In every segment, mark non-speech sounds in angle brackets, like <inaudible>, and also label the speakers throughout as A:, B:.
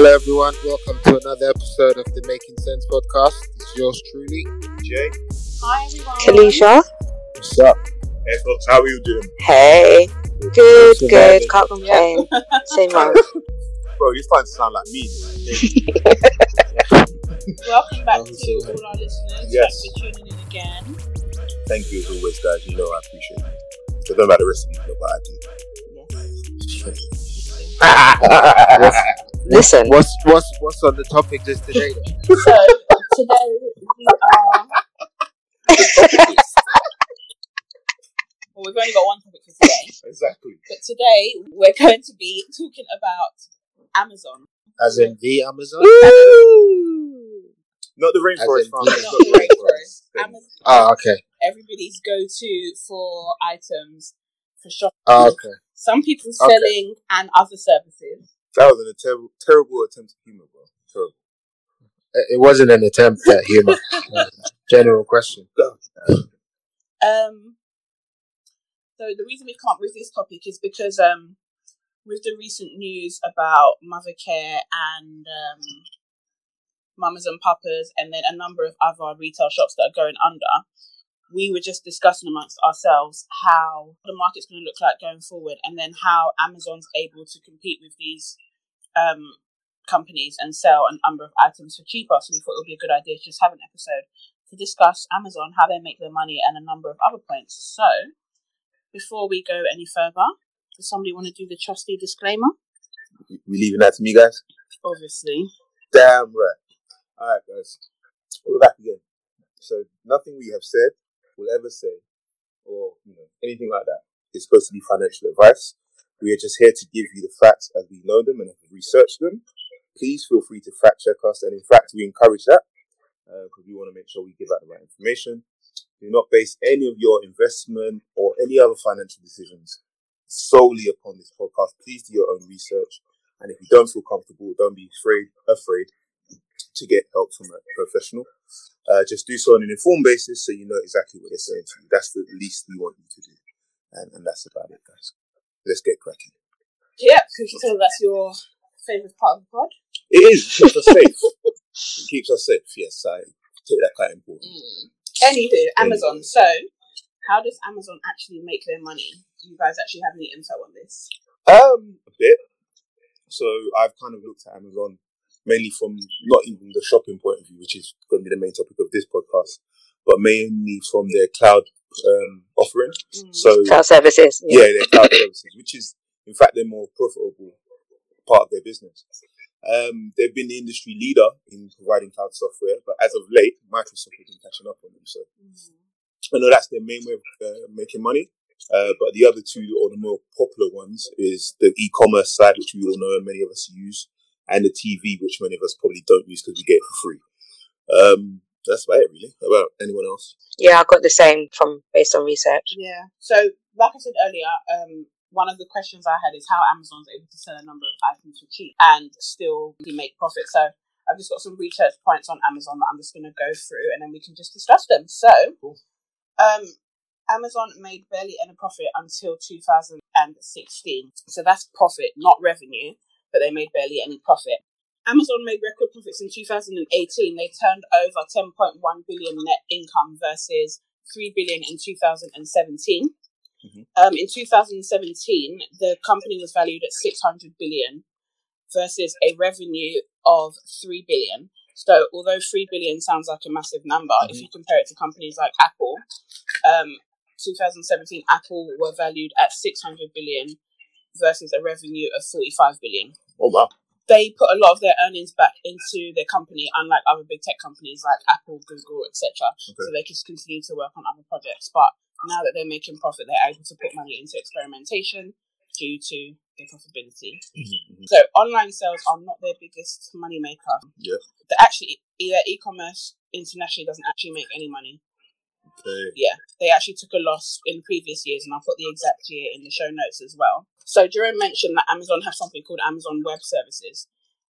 A: Hello, everyone. Welcome to another episode of the Making Cents podcast. It's yours truly, Jay.
B: Hi everyone.
C: Kalisha.
A: What's up?
D: Hey folks, how are you doing?
C: Hey. Good,
A: Surviving.
C: good. Can't complain. <laughs> Same old.
D: Bro, you're starting to sound like me. <laughs>
B: Welcome back to all our listeners.
D: Yes.
B: Thanks for tuning in again.
D: Thank you as always, guys. You know I appreciate it. I don't know about the rest of you, but I do.
B: Yes. <laughs>
C: Listen.
A: What's what's what's on the topic just today? <laughs>
B: So today we are. <laughs> Well, we've only got one topic for today,
D: exactly.
B: but today we're going to be talking about Amazon.
A: As in the Amazon?
C: Woo!
D: Not the rainforest farm.
A: Not
D: It's
B: Not
D: not
B: the
D: rainforest.
B: Amazon,
A: Oh, okay.
B: everybody's go-to for items for shopping.
A: Oh, okay.
B: Some people
A: Okay.
B: selling and other services.
D: That was a terrible, terrible attempt at humor, bro. Terrible.
A: It it wasn't an attempt at humor. <laughs> General question.
B: Um, so the reason we can't up with this topic is because um, with the recent news about mother care and um, mamas and papas, and then a number of other retail shops that are going under, we were just discussing amongst ourselves how the market's going to look like going forward, and then how Amazon's able to compete with these um, companies and sell a number of items for cheaper. So we thought it would be a good idea to just have an episode to discuss Amazon, how they make their money, and a number of other points. So, before we go any further, does somebody want to do the trusty disclaimer?
D: We leaving that to me, guys?
B: Obviously.
D: Damn right. Alright, guys. We're back again. So, nothing we have said, will ever say, or you know, anything like that is supposed to be financial advice. We are just here to give you the facts as we know them and have researched them. Please feel free to fact check us, and in fact, we encourage that uh, because we want to make sure we give out the right information. Do not base any of your investment or any other financial decisions solely upon this podcast. Please do your own research, and if you don't feel comfortable, don't be afraid afraid to get help from a professional. Uh, just do so on an informed basis, so you know exactly what they're saying to you. That's the least we want you to do, and, and that's about it, guys. Let's get cracking.
B: Yep, so you tell that's your favourite part of the pod.
D: It is it keeps us <laughs> safe. it keeps us safe. Yes, I take that quite important.
B: Anywho, Amazon. So, how does Amazon actually make their money? Do you guys actually have any info on this?
D: Um, a bit. So I've kind of looked at Amazon mainly from not even the shopping point of view, which is going to be the main topic of this podcast, but mainly from their cloud um, offering.
B: Mm.
D: So
C: Cloud services.
D: yeah, their cloud services, which is in fact their more profitable part of their business. Um, they've been the industry leader in providing cloud software, but as of late, Microsoft has been catching up on them. So
B: Mm.
D: I know that's their main way of uh, making money. Uh, but the other two, or the more popular ones, is the e-commerce side, which we all know and many of us use, and the TV, which many of us probably don't use because we get it for free. Um, that's about it, really. About anyone else?
C: Yeah, I got the same from based on research.
B: Yeah. So, like I said earlier, um, one of the questions I had is how Amazon's able to sell a number of items for cheap and still make profit. So, I've just got some research points on Amazon that I'm just going to go through, and then we can just discuss them. So, um, Amazon made barely any profit until 2016. So that's profit, not revenue, but they made barely any profit. Amazon made record profits in 2018. They turned over 10.1 billion net income versus 3 billion in 2017.
D: Mhm.
B: Um, in 2017, the company was valued at 600 billion versus a revenue of 3 billion. So, although 3 billion sounds like a massive number, if
D: Mhm.
B: you compare it to companies like Apple, um, 2017 Apple were valued at 600 billion versus a revenue of 45 billion
D: Oh wow!
B: they put a lot of their earnings back into their company, unlike other big tech companies like Apple, Google, etc. So they can continue to work on other projects. But now that they're making profit, they're able to put money into experimentation due to their profitability.
D: Mhm, mhm.
B: So online sales are not their biggest money maker.
D: Yeah.
B: They actually, their e-commerce internationally doesn't actually make any money.
D: Okay.
B: Yeah, they actually took a loss in previous years, and I'll put the exact year in the show notes as well. So Jerome mentioned that Amazon have something called Amazon Web Services,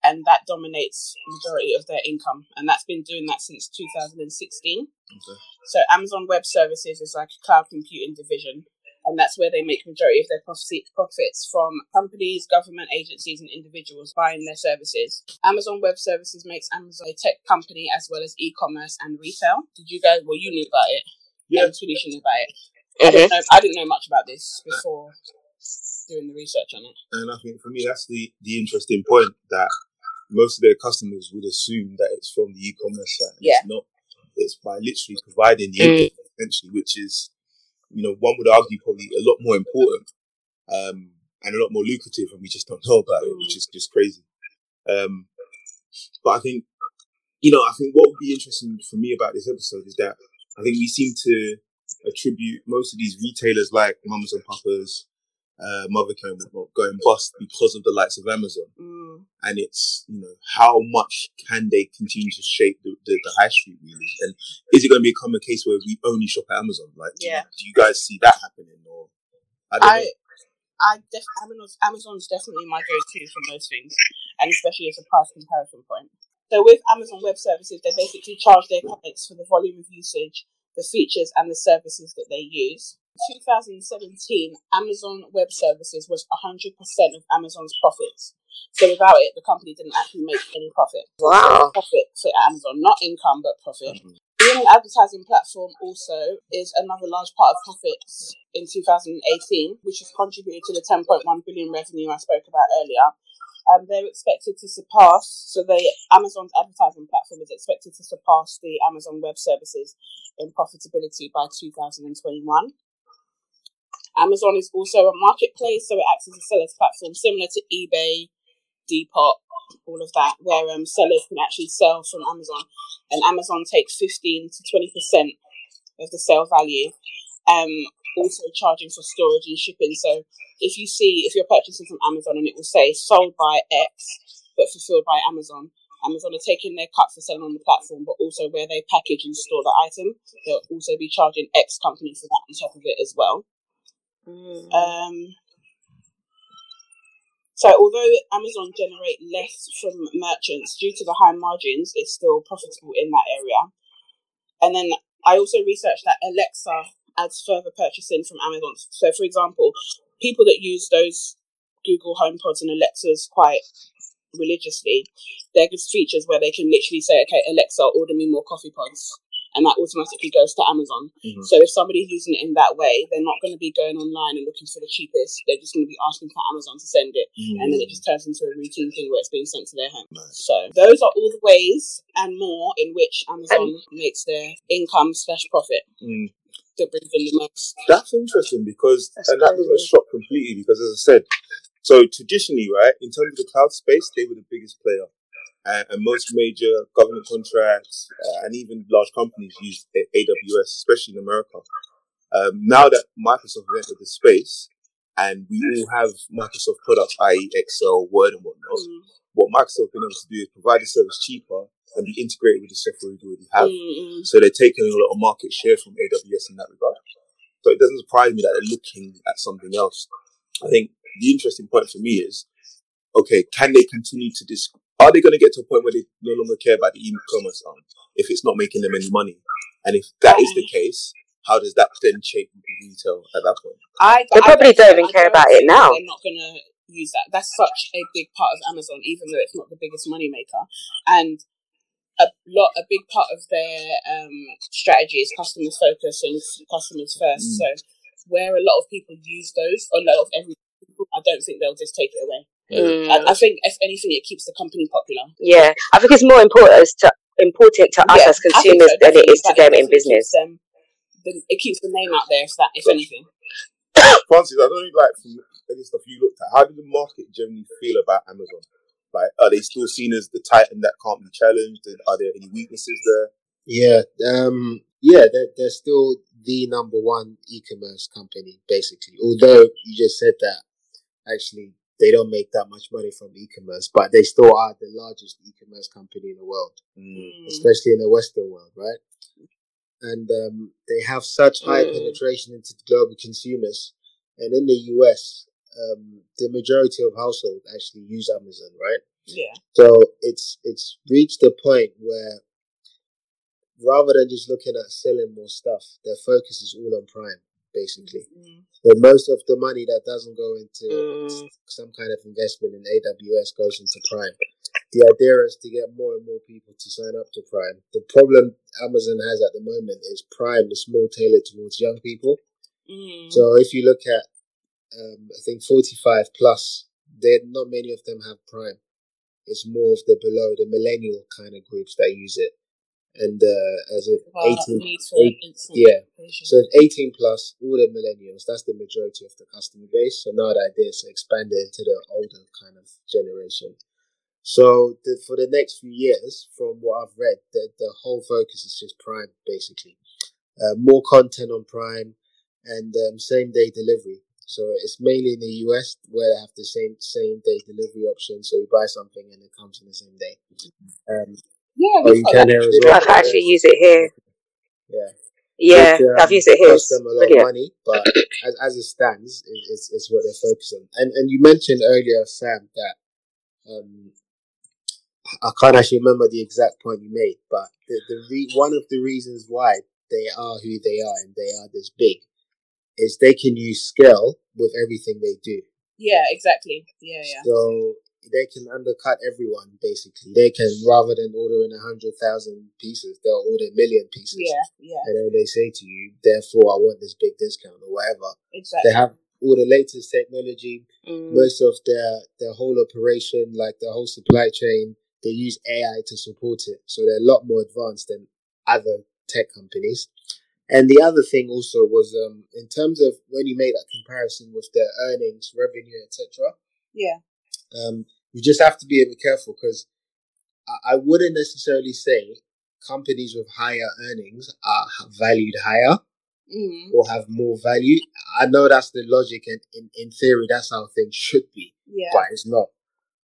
B: and that dominates majority of their income, and that's been doing that since 2016.
D: Okay.
B: So Amazon Web Services is like a cloud computing division, and that's where they make majority of their profits from companies, government agencies, and individuals buying their services. Amazon Web Services makes Amazon a tech company as well as e-commerce and retail. Did you guys? Well, you knew about it.
D: Yeah.
B: And Tunisha knew about it. I didn't know. I didn't know much about this before doing the research on it.
D: And I think for me, that's the, the interesting point that most of their customers would assume that it's from the e-commerce side.
B: Yeah.
D: It's not. It's by literally providing the
C: Mm.
D: internet, essentially, which is, you know, one would argue probably a lot more important um, and a lot more lucrative, and we just don't know about it, which is just crazy. Um, but I think, you know, I think what would be interesting for me about this episode is that I think we seem to attribute most of these retailers like Mamas and Papas, uh, Mothercare going bust because of the likes of Amazon.
B: Mm.
D: And it's, you know, how much can they continue to shape the, the, the high street really? And is it going to become a case where we only shop at Amazon? Like, do,
B: Yeah.
D: you, do you guys see that happening? Or I don't
B: I,
D: know.
B: I def- Amazon's, Amazon's definitely my go-to for most things, and especially as a price comparison point. So with Amazon Web Services, they basically charge their clients for the volume of usage, the features, and the services that they use. 2017, Amazon Web Services was 100% of Amazon's profits. So without it, the company didn't actually make any profit.
C: Wow.
B: Profit for Amazon, not income, but profit.
D: Mhm.
B: Being an advertising platform also is another large part of profits in 2018, which has contributed to the 10.1 billion revenue I spoke about earlier. Um, they're expected to surpass, so they Amazon's advertising platform is expected to surpass the Amazon Web Services in profitability by 2021. Amazon is also a marketplace, so it acts as a seller's platform similar to eBay, Depop, all of that, where um, sellers can actually sell from Amazon, and Amazon takes 15 to 20% of the sale value, um, also charging for storage and shipping. So if you see, if you're purchasing from Amazon and it will say sold by X, but fulfilled by Amazon, Amazon are taking their cut for selling on the platform, but also where they package and store the item, they'll also be charging X company for that on top of it as well.
C: Mm.
B: Um, so although Amazon generate less from merchants due to the high margins, it's still profitable in that area. And then I also researched that Alexa adds further purchasing from Amazon. So for example, people that use those Google HomePods and Alexas quite religiously, they're features where they can literally say, okay, Alexa, order me more coffee pods. And that automatically goes to Amazon.
D: Mhm.
B: So if somebody's using it in that way, they're not going to be going online and looking for the cheapest. They're just going to be asking for Amazon to send it, and then it just turns into a routine thing where it's being sent to their home.
D: Nice.
B: So those are all the ways and more in which Amazon makes their income slash profit
D: Mm.
B: that brings in the most.
D: That's interesting because,
C: That's
D: and that doesn't shock completely because, as I said, so traditionally, right, in terms of the cloud space, they were the biggest player. Uh, and most major government contracts uh, and even large companies use AWS, especially in America. Um, now that Microsoft entered the space and we all have Microsoft products, i.e., Excel, Word, and whatnot,
B: Mm,
D: what Microsoft been able to do is provide the service cheaper and be integrated with the software we already have.
B: mm.
D: So they're taking a lot of market share from AWS in that regard. So it doesn't surprise me that they're looking at something else. I think the interesting point for me is, okay, can they continue to dis? Are they going to get to a point where they no longer care about the e-commerce arm if it's not making them any money? And if that is the case, how does that then shape retail at that point?
B: I,
C: They
B: I
C: probably don't even
B: I
C: care about it now.
B: They're not going to use that. That's such a big part of Amazon, even though it's not the biggest money maker. And a lot, a big part of their um, strategy is customers focus and customers first.
D: Mm.
B: So where a lot of people use those, or a lot of every people, I don't think they'll just take it away.
C: Mm.
B: I, I think if anything, it keeps the company popular.
C: Yeah, I think it's more important to important to us
B: Yeah,
C: as consumers
B: so,
C: than it is to them in
B: definitely keeps
C: business.
B: them- the- it keeps the name out there, if that, if anything. <coughs>
D: Francis, I don't know, like from any stuff you looked at, how did the market generally feel about Amazon? Like, are they still seen as the titan that can't be challenged? And are there any weaknesses there?
A: Yeah, um, yeah, they're, they're still the number one e-commerce company, basically. Although you just said that, actually, they don't make that much money from e-commerce, but they still are the largest e-commerce company in the world,
B: Mm.
A: especially in the Western world, right? And um, they have such high
C: Mm.
A: penetration into the global consumers, and in the US, um, the majority of households actually use Amazon, right?
B: Yeah.
A: So it's it's reached a point where rather than just looking at selling more stuff, their focus is all on Prime. Basically.
B: Mm.
A: But most of the money that doesn't go into
C: Mm.
A: some kind of investment in AWS goes into Prime. The idea is to get more and more people to sign up to Prime. The problem Amazon has at the moment is Prime is more tailored towards young people.
B: Mm.
A: So if you look at, um, I think 45 plus, there not many of them have Prime. It's more of the below the millennial kind of groups that use it, and uh, as
B: Well,
A: 18,
B: need
A: eight- yeah. so 18 plus, all the millennials. That's the majority of the customer base. So now the idea is to expand it into the older kind of generation. So the, for the next few years, from what I've read, the, the whole focus is just Prime, basically. Uh, more content on Prime and um, same day delivery. So it's mainly in the US where they have the same same day delivery option. So you buy something and it comes in the same day. Um,
B: yeah,
A: oh, you
B: got
A: can
B: that.
A: here as well.
C: I've actually used it here.
A: Yeah.
C: Yeah,
A: Which, um,
C: I've used it here.
A: costs
C: It's
A: them a lot of money, but as, as it stands, it, it's, it's what they're focusing on. And and you mentioned earlier, Sam, that um, I can't actually remember the exact point you made, but the, the re- one of the reasons why they are who they are and they are this big is they can use scale with everything they do.
B: Yeah, exactly. Yeah, yeah.
A: So they can undercut everyone basically. They can rather than ordering a hundred thousand pieces, they'll order a million pieces.
B: Yeah, yeah,
A: And then they say to you, therefore I want this big discount or whatever.
B: exactly.
A: They have all the latest technology,
C: Mm.
A: most of their their whole operation, like the whole supply chain, they use AI to support it. So they're a lot more advanced than other tech companies. And the other thing also was um, in terms of when you make that comparison with their earnings, revenue, etc.
B: Yeah,
A: Um, you just have to be a bit careful because I, I wouldn't necessarily say companies with higher earnings are valued higher
B: mm.
A: or have more value. I know that's the logic, and in, in theory, that's how things should be,
B: yeah,
A: but it's not.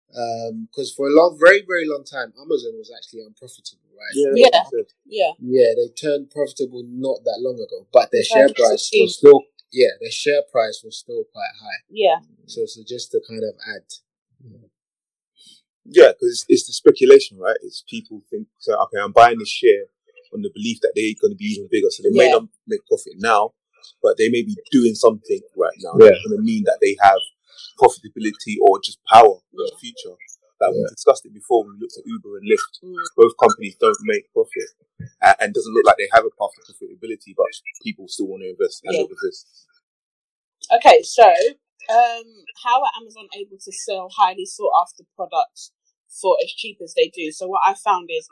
A: Because for a long, very, very long time, Amazon was actually unprofitable, right?
D: Yeah,
B: Yeah.
D: that's what I said.
B: yeah.
A: Yeah, they turned profitable not that long ago, but their share price was still, yeah, their share price was still quite high.
B: Yeah,
A: So, so just to kind of add,
D: Yeah, because it's the speculation, right? It's people think, so, okay, I'm buying this share on the belief that they're going to be even bigger. So they may not make profit now, but they may be doing something right now
A: Yeah.
D: that's going to mean that they have profitability or just power in the future. That we discussed it before when we looked at Uber and Lyft.
B: mm.
D: Both companies don't make profit and, and doesn't look like they have a path to profitability, but people still want to invest and
B: Yeah.
D: invest.
B: Okay, so um, how are Amazon able to sell highly sought after products for as cheap as they do? So what I found is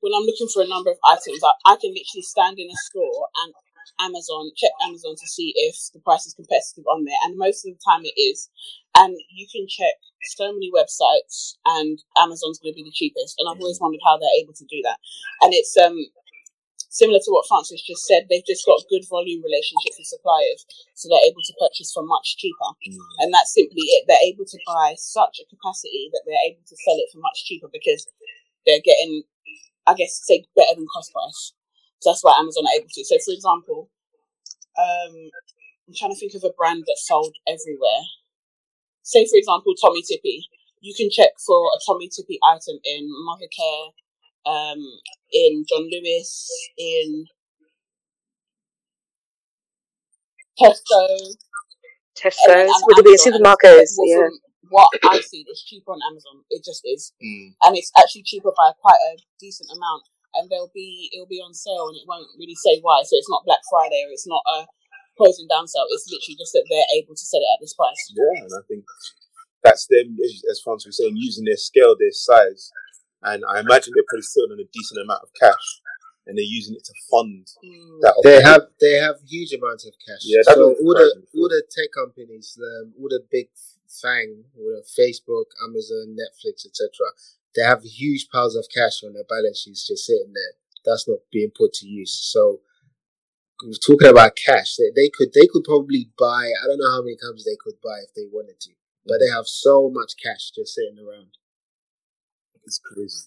B: when I'm looking for a number of items, I, I can literally stand in a store and Amazon check Amazon to see if the price is competitive on there, and most of the time it is. And you can check so many websites, and Amazon's going to be the cheapest. And I've always wondered how they're able to do that. And it's um similar to what Francis just said. They've just got good volume relationships with suppliers, so they're able to purchase for much cheaper. And that's simply it. They're able to buy such a capacity that they're able to sell it for much cheaper because they're getting, I guess, say better than cost price. So that's why Amazon are able to. So, for example, um, I'm trying to think of a brand that sold everywhere. Say, for example, Tommee Tippee. You can check for a Tommee Tippee item in Mothercare, um, in John Lewis, in Tesco,
C: Tesco's. Would it be in
B: Amazon, and
C: supermarkets? Yeah.
B: What I've seen, it's cheaper on Amazon. It just is,
D: Mm.
B: and it's actually cheaper by quite a decent amount. And they'll be it'll be on sale, and it won't really say why. So it's not Black Friday or it's not a closing down sale. It's literally just that they're able to sell it at this price.
D: Yeah, and I think that's them, as, as Francis was saying, using their scale, their size, and I imagine they're probably sitting on a decent amount of cash, and they're using it to fund
B: Mm.
D: that.
A: they have they have huge amounts of cash.
D: Yeah,
A: so all the all the tech companies, um, all the big FAANG, all the Facebook, Amazon, Netflix, etc. They have huge piles of cash on their balance sheets just sitting there. That's not being put to use. So we're talking about cash. They, they could they could probably buy. I don't know how many companies they could buy if they wanted to, but they have so much cash just sitting around.
D: It's crazy.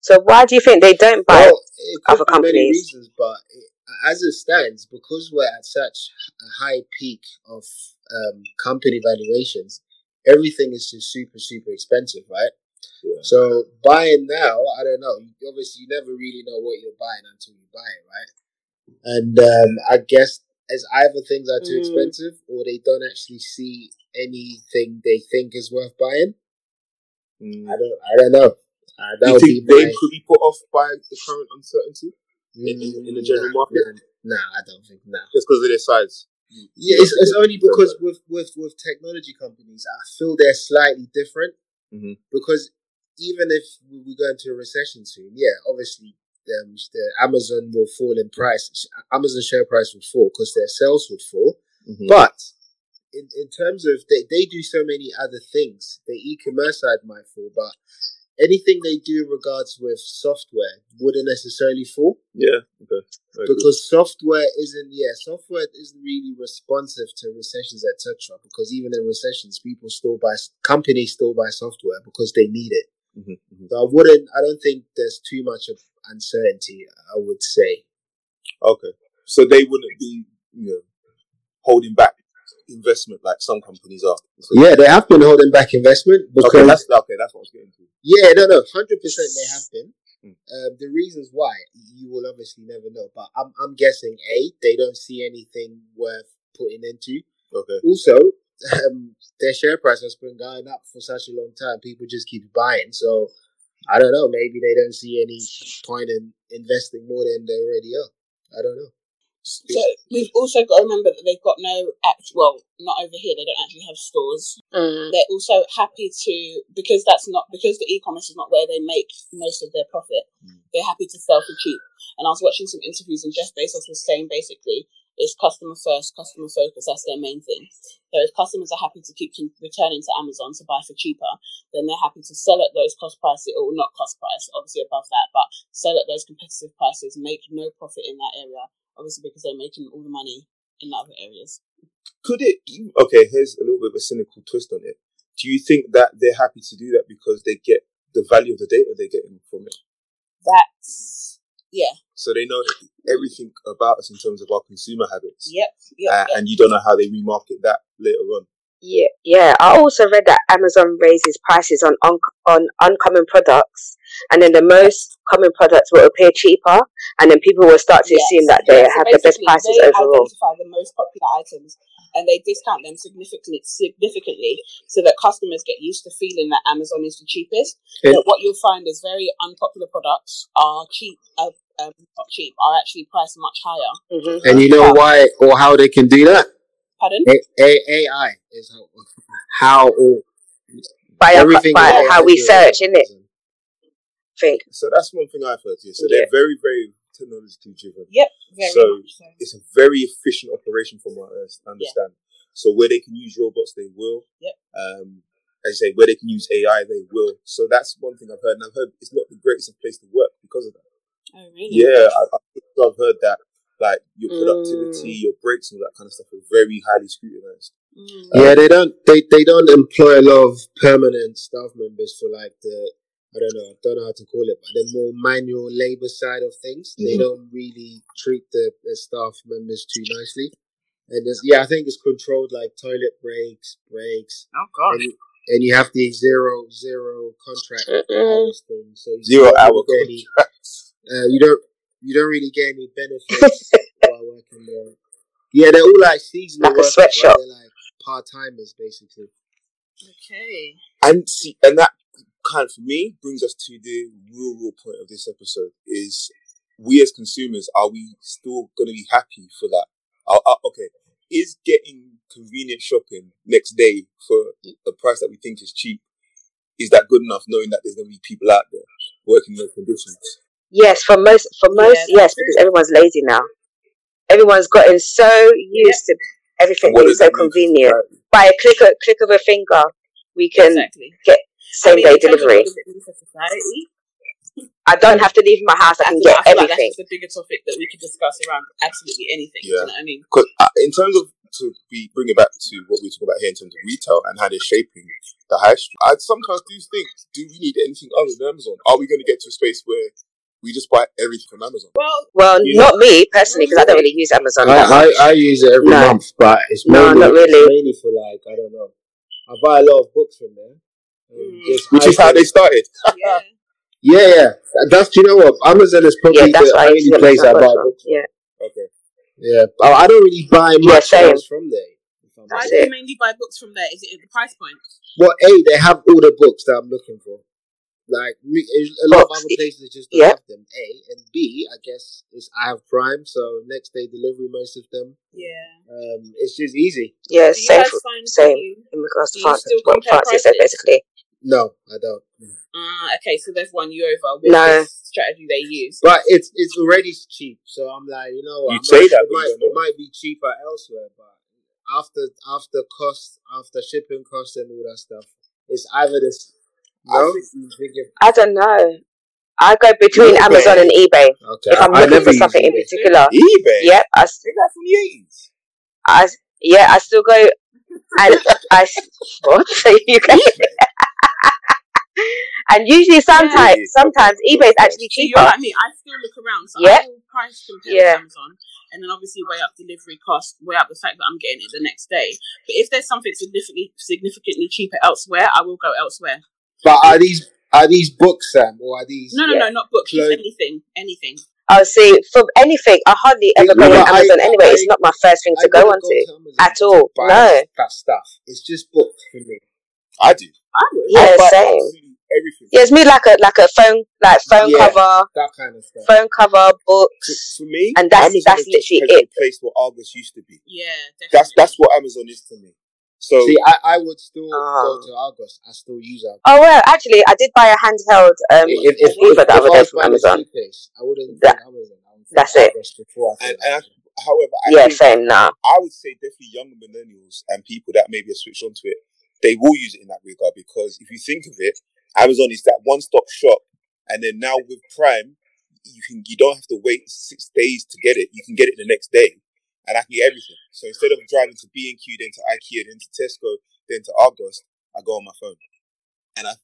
C: So why do you think they don't buy?
A: Well, it could
C: other
A: be many
C: companies.
A: reasons, but it, as it stands, because we're at such a high peak of um, company valuations, everything is just super, super expensive, right?
D: Yeah.
A: So buying now, I don't know. Obviously, you never really know what you're buying until you buy it, right? and um, I guess as either things are too
C: Mm.
A: expensive or they don't actually see anything they think is worth buying.
D: Mm.
A: I don't. I don't know. Uh, that
D: Do you
A: would
D: think they
A: my,
D: could be put off by the current uncertainty in, in, in the general
A: Nah,
D: market
A: Nah, nah, I don't think. Nah.
D: just because of their size?
A: Yeah, it's, it's only because with, with, with technology companies, I feel they're slightly different.
D: Mhm.
A: Because even if we we go into a recession soon, yeah, obviously um, the Amazon will fall in price. Amazon share price will fall because their sales would fall.
D: Mhm.
A: But in, in terms of they, they do so many other things. The e-commerce side might fall, but anything they do in regards with software wouldn't necessarily fall
D: yeah, okay.
A: Because software isn't yeah software isn't really responsive to recessions etc because even in recessions people still buy companies still buy software because they need it
D: Mhm, mhm.
A: so i wouldn't i don't think there's too much of uncertainty i would say
D: Okay, so they wouldn't be, you know, holding back investment like some companies are. So-
A: yeah they have been holding back investment because
D: Okay, that's okay. That's what I was getting to.
A: yeah no no 100% they have been
D: Mm.
A: um, the reasons why you will obviously never know but i'm, I'm guessing a they don't see anything worth putting into
D: Okay.
A: also um, their share price has been going up for such a long time. People just keep buying. So I don't know. Maybe they don't see any point in investing more than they already are. I don't know.
B: So we've also got to remember that they've got no act. Well, not over here. They don't actually have stores.
C: Mm.
B: They're also happy to because that's not because the e-commerce is not where they make most of their profit.
D: Mm.
B: They're happy to sell for cheap. And I was watching some interviews, and Jeff Bezos was saying basically it's customer first, customer focus. That's their main thing. So if customers are happy to keep returning to Amazon to buy for cheaper, then they're happy to sell at those cost prices, or not cost price, obviously above that, but sell at those competitive prices, make no profit in that area, obviously because they're making all the money in other areas.
D: Could it? Okay, here's a little bit of a cynical twist on it. Do you think that they're happy to do that because they get the value of the data they're getting from it?
B: That's yeah,
D: So they know everything about us in terms of our consumer habits,
B: yep, yep.
D: uh,
B: yep.
D: and you don't know how they remarket that later on.
C: Yeah, yeah. I also read that Amazon raises prices on un- on uncommon products, and then the most common products will appear cheaper, and then people will start to
B: Yes.
C: assume that they
B: Yeah, so
C: have the best
B: basically
C: prices
B: they
C: overall.
B: identify the most popular items and they discount them significantly, significantly, so that customers get used to feeling that Amazon is the cheapest.
A: And-
B: but what you'll find is very unpopular products are cheap, uh, um, not cheap, are actually priced much higher.
C: hmm
A: And you know why or how they can do that?
B: Pardon?
A: A- A- AI is how, how or
C: By, our,
A: everything
C: by
A: AI
C: how we search,
A: on
C: innit?
A: Amazon.
C: Think.
D: So that's one thing I've heard. Yeah. So
C: Yeah.
D: they're very, very technologically driven.
B: Yep, very
D: So-
B: much so.
D: It's a very efficient operation from what I understand. So where they can use robots, they will.
B: Yep.
D: Um, as you say, where they can use AI, they will. So that's one thing I've heard, and I've heard it's not the greatest place to work because of that.
B: Oh, really?
D: Yeah, I, I, I've heard that. Like your
C: Mm.
D: productivity, your breaks, and all that kind of stuff are very highly scrutinized.
B: Mm.
A: Yeah, they don't they, they don't employ a lot of permanent staff members for like the I don't know, I don't know how to call it, but the more manual labor side of things. They
D: Mhm.
A: don't really treat the, the staff members too nicely. And yeah, I think it's controlled like toilet breaks, breaks,
B: Oh,
A: and,
B: God.
A: you- and you have the zero zero contract hours thing. So
D: Zero hour
A: really get any- uh, you don't you don't really get any benefits <laughs> while working there. Yeah, they're all like seasonal
C: Like a
A: workers,
C: sweatshop.
A: right? They're like part timers basically.
B: Okay.
D: And see, and that kind of for me brings us to the real, real point of this episode: is we as consumers are we still going to be happy for that? Uh, uh, okay, is getting convenient shopping next day for a price that we think is cheap is that good enough? Knowing that there's going to be people out there working in those conditions.
C: Yes, for most, for most,
B: that's
C: yes,
B: true.
C: because everyone's lazy now. Everyone's gotten so used to everything being so
D: that mean
C: convenient. By a click, of, click of a finger, we can
B: Exactly.
C: same
B: I mean,
C: day
B: in terms of
C: delivery.
B: what does it mean for society,
C: I don't have to leave my house. I
B: I
C: can
B: feel,
C: get
B: I feel like
C: everything.
B: that's the bigger topic that we could discuss around absolutely anything. Do
D: Yeah.
B: you know what I mean?
D: Because uh, in terms of to be bring it back to what we talk about here in terms of retail and how they're shaping the high street, I sometimes do think, do we need anything other than Amazon? Are we going to get to a space where we just buy everything from Amazon?
B: Well,
C: Well,
D: You
C: not me personally, because I don't really use Amazon
A: I. I, I use it every
C: No.
A: month, but it's
C: No,
A: mainly,
C: not really.
A: it's mainly for like I don't know. I buy a lot of books from there,
B: Mm.
D: Which is how they started. <laughs>
B: yeah.
A: Yeah, yeah. That's you know what Amazon is probably
C: yeah, that's
A: the only place I buy
C: as well.
A: books.
C: Yeah.
D: Okay.
A: Yeah, but I don't really buy
C: Yeah,
A: much
C: same.
A: else from there. I'm
B: Why do you mainly buy books from there? Is it at the price point?
A: Well, A, they have all the books that I'm looking for. Like me- a lot
C: Books,
A: of other places just don't
C: yeah.
A: have them. A and B, I guess is I have Prime, so next day delivery most of them.
B: Yeah.
A: Um, it's just easy.
C: Yeah,
B: Do you
C: same for, same. in regards to
B: Do you still
C: What
B: compare
C: said
B: prices?
C: basically.
A: No, I don't.
B: Ah, okay, so they've won you over with
C: No.
B: this strategy they use.
A: But it's it's already cheap, so I'm like, you know what?
D: You say that,
A: it might it might be cheaper elsewhere, but after after cost, after shipping costs and all that stuff, it's either this.
D: I
A: No,
D: think-
A: you think it-
C: I don't know. I go between
D: eBay.
C: Amazon and eBay
A: okay.
C: if I'm
A: I
C: looking for
A: use
C: something in particular.
D: eBay.
C: Yep, I, s-
D: They got from the eighties.
C: I s- yeah, I still go and <laughs> I s- what <laughs> you go. <laughs> and usually sometimes
D: Yeah.
C: sometimes eBay is actually
B: So you're
C: cheaper.
B: like me, I still look around. So
C: Yeah.
B: I will price compare
C: Yeah.
B: with Amazon and then obviously weigh up delivery cost, weigh up the fact that I'm getting it the next day. But if there's something significantly significantly cheaper elsewhere, I will go elsewhere.
A: But are these are these books, Sam, or are these?
B: No, no,
C: Yeah.
B: no, not books,
A: Clothes.
B: anything. Anything.
C: I'll see for anything. I hardly ever go
A: No,
C: on
A: I-
C: Amazon anyway.
A: I-
C: it's not my first thing
A: I
C: to go onto
A: to
C: at all. No.
A: that stuff. It's just books for me.
D: I do.
B: I would.
C: Yeah,
D: I
C: same.
D: everything.
C: Yeah, it's me like a like a phone like phone
A: Yeah.
C: cover,
A: That kind of stuff.
C: phone cover, books.
D: for me,
C: And that's-
D: Amazon
C: that's
D: has just-
C: literally it.
D: replaced what Argos used to be.
B: Yeah, definitely.
D: That's that's what Amazon is to me. So
A: See, I, I would still
C: Ah.
A: go to Argos. I still use Argos.
C: Oh well, actually, I did buy a handheld um
A: if, if, if,
C: receiver the
A: if
C: other
A: I
C: day
A: was
C: from Amazon.
A: suitcase, I wouldn't
C: That-
A: think Amazon. I would
C: that's it.
A: Before I
D: and, and I, however, I
C: Yeah, same now.
D: I would say definitely younger millennials and people that maybe have switched onto it, they will use it in that regard because if you think of it, Amazon is that one stop shop, and then now with Prime, you can you don't have to wait six days to get it. You can get it the next day, and I can get everything. So instead of driving to B and Q, then to IKEA, then to Tesco, then to Argos, I go on my phone, and I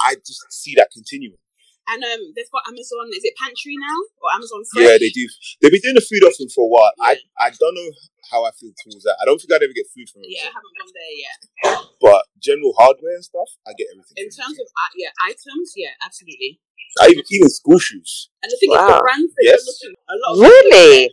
D: I just see that continuing.
B: And um, they've got Amazon. Is it Pantry now or Amazon Fresh?
D: Yeah, they do. They've been doing the food offering for a while.
B: Yeah.
D: I I don't know how I feel towards that. I don't think I'd ever get food from it.
B: Yeah, I haven't gone there yet.
D: But general hardware and stuff, I get everything.
B: In terms of uh, yeah items, yeah, absolutely.
D: I even, even school shoes.
B: And the thing is, the brands that
D: Yes.
B: you're looking, a lot of
C: Really?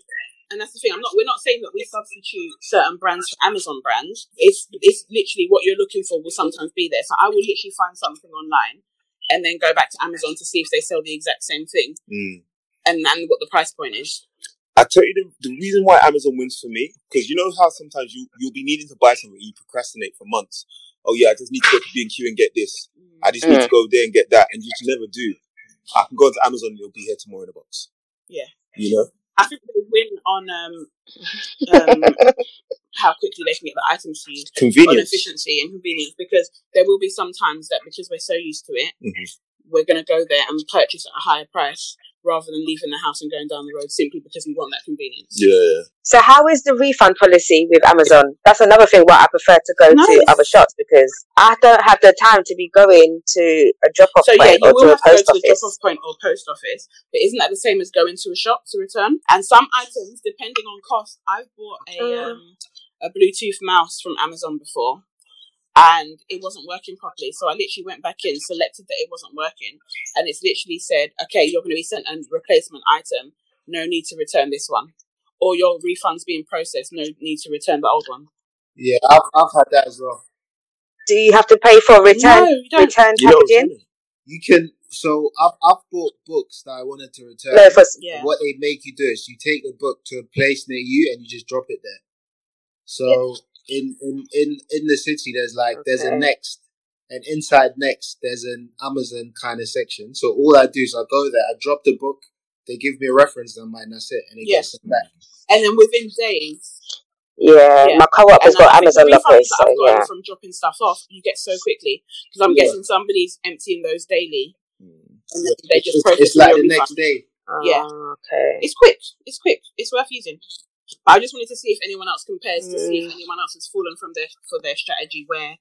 B: And that's the thing. I'm not. We're not saying that we substitute certain brands for Amazon brands. It's it's literally what you're looking for will sometimes be there. So I will literally find something online, and then go back to Amazon to see if they sell the exact same thing
D: Mm.
B: and and what the price point is.
D: I tell you the, the reason why Amazon wins for me because you know how sometimes you you'll be needing to buy something, you procrastinate for months. Oh yeah, I just need to go to B and Q and get this. I just need to go there and get that, and you can never do. I can go onto Amazon and it'll be here tomorrow in a box.
B: Yeah.
D: You know.
B: I think they win on um, um how quickly they can get the items to you. on
D: Convenience.
B: efficiency and convenience because there will be some times that because we're so used to it,
D: Mhm.
B: we're going to go there and purchase at a higher price rather than leaving the house and going down the road simply because we want that convenience.
D: Yeah.
C: So how is the refund policy with Amazon? That's another thing why I prefer to go
B: No,
C: to other shops because I don't have the time to be going to a drop off
B: So yeah,
C: point
B: you
C: or
B: will
C: to a
B: have to go
C: post
B: to the
C: office.
B: drop-off point or post office, but isn't that the same as going to a shop to return? And some items, depending on cost, I've bought a
C: Mm.
B: um, a Bluetooth mouse from Amazon before, and it wasn't working properly. So I literally went back in, selected that it wasn't working, and it's literally said, "Okay, you're going to be sent a replacement item. No need to return this one." Or your refund's being processed. No need to return the old one.
A: Yeah, I've, I've had that as well.
C: Do you have to pay for return
B: no, you don't.
C: return
D: You
C: packaging?
D: funny?
A: You can. So I've I've bought books that I wanted to return.
C: No, for
B: Yeah.
A: What they make you do is you take the book to a place near you and you just drop it there. So in, in in in the city, there's like there's a next, and inside next there's an Amazon kind of section. So all I do is I go there, I drop the book, they give me a reference number, and that's it, and it
B: Yes.
A: gets them back.
B: And then within days,
C: yeah,
B: Yeah.
C: my co-op has
B: And
C: got
B: think
C: Amazon
B: the refunds
C: lockers, so
B: I've
C: yeah.
B: from dropping stuff off, you get so quickly because I'm
A: Yeah.
B: guessing somebody's emptying those daily,
D: Mm.
B: and then they
A: It's,
B: just
A: it's,
B: process
A: it's like the
B: refund.
A: next day.
B: Yeah.
C: Ah, okay.
B: It's quick. It's quick. It's worth using. But I just wanted to see if anyone else compares to see if
C: Mm.
B: anyone else has fallen from their for their strategy where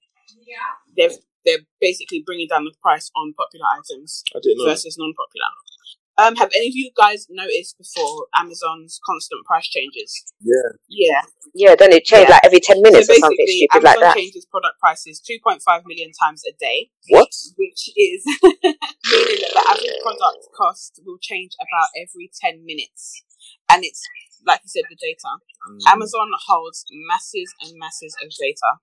B: they've they're basically bringing down the price on popular items
D: I didn't know.
B: versus non-popular. Um, have any of you guys noticed before Amazon's constant price changes?
D: Yeah.
B: Yeah.
C: Yeah, then it changed
B: Yeah.
C: like every 10 minutes
B: so
C: or something
B: basically,
C: stupid
B: Amazon
C: like that.
B: changes product prices 2.5 million times a day,
D: What?
B: which is meaning <laughs> that the average product cost will change about every 10 minutes. And it's, like you said, the data.
D: Mm.
B: Amazon holds masses and masses of data.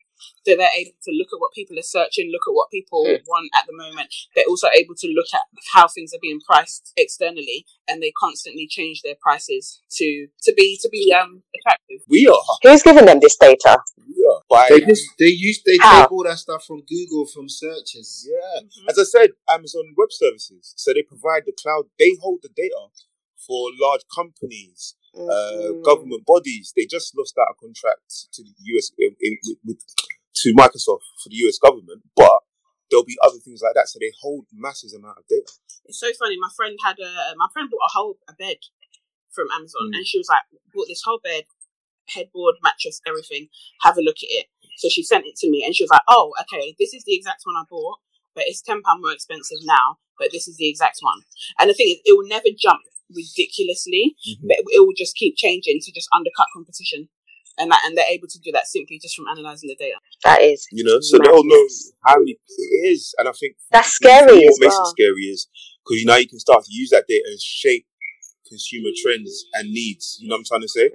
B: So they're able to look at what people are searching, look at what people
C: Mm.
B: want at the moment. They're also able to look at how things are being priced externally, and they constantly change their prices to to be to be um attractive.
D: We are.
C: Who's giving them this data?
D: We are. By,
A: They just they use they
C: How?
A: take all that stuff from Google from searches.
D: yeah.
B: Mhm.
D: As I said, Amazon Web Services. So they provide the cloud. They hold the data for large companies, uh,
C: Mm.
D: government bodies. They just lost out a contract to the US in, in, with, to Microsoft for the US government, but there'll be other things like that. So they hold massive amount of data.
B: It's so funny. My friend had a my friend bought a whole a bed from Amazon,
D: Mm.
B: and she was like, bought this whole bed, headboard, mattress, everything. Have a look at it. So she sent it to me, and she was like, oh, okay, this is the exact one I bought, but it's ten pound more expensive now. But this is the exact one. And the thing is, it will never jump ridiculously,
D: Mm-hmm.
B: but it will just keep changing to just undercut competition. And that, and they're able to do that simply just from analyzing the data.
C: That is.
D: You know, so they'll know how many it is, and I think
C: That's scary
D: What
C: as
D: makes
C: well.
D: it scary is because you know you can start to use that data and shape consumer trends and needs. You know what I'm trying to say?